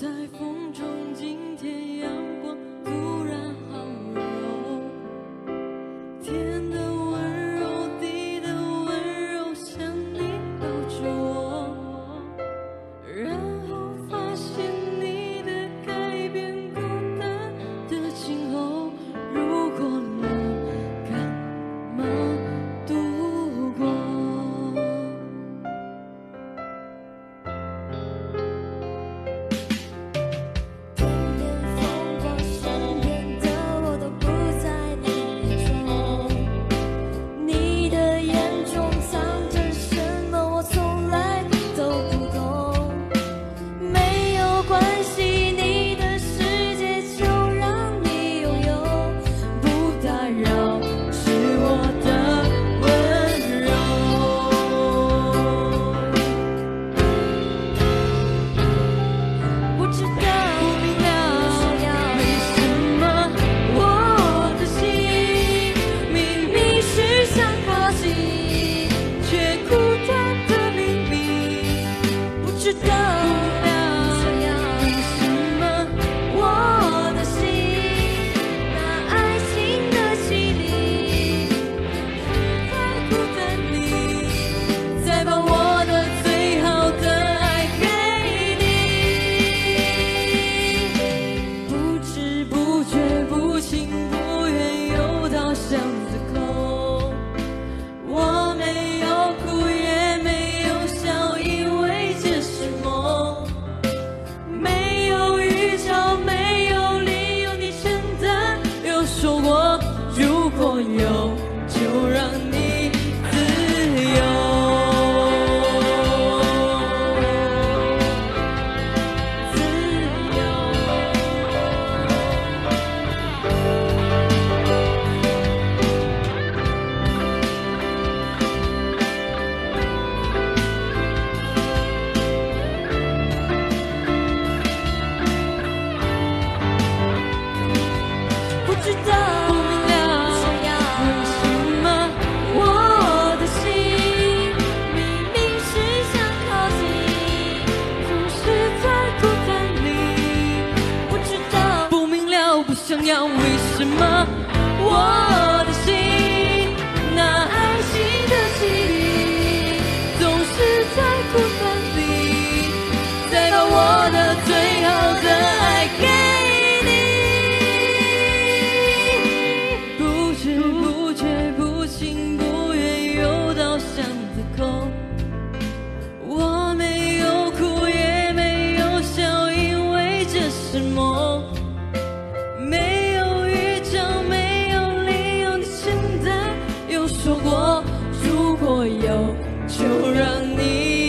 在风想要，为什么？我如果有就让你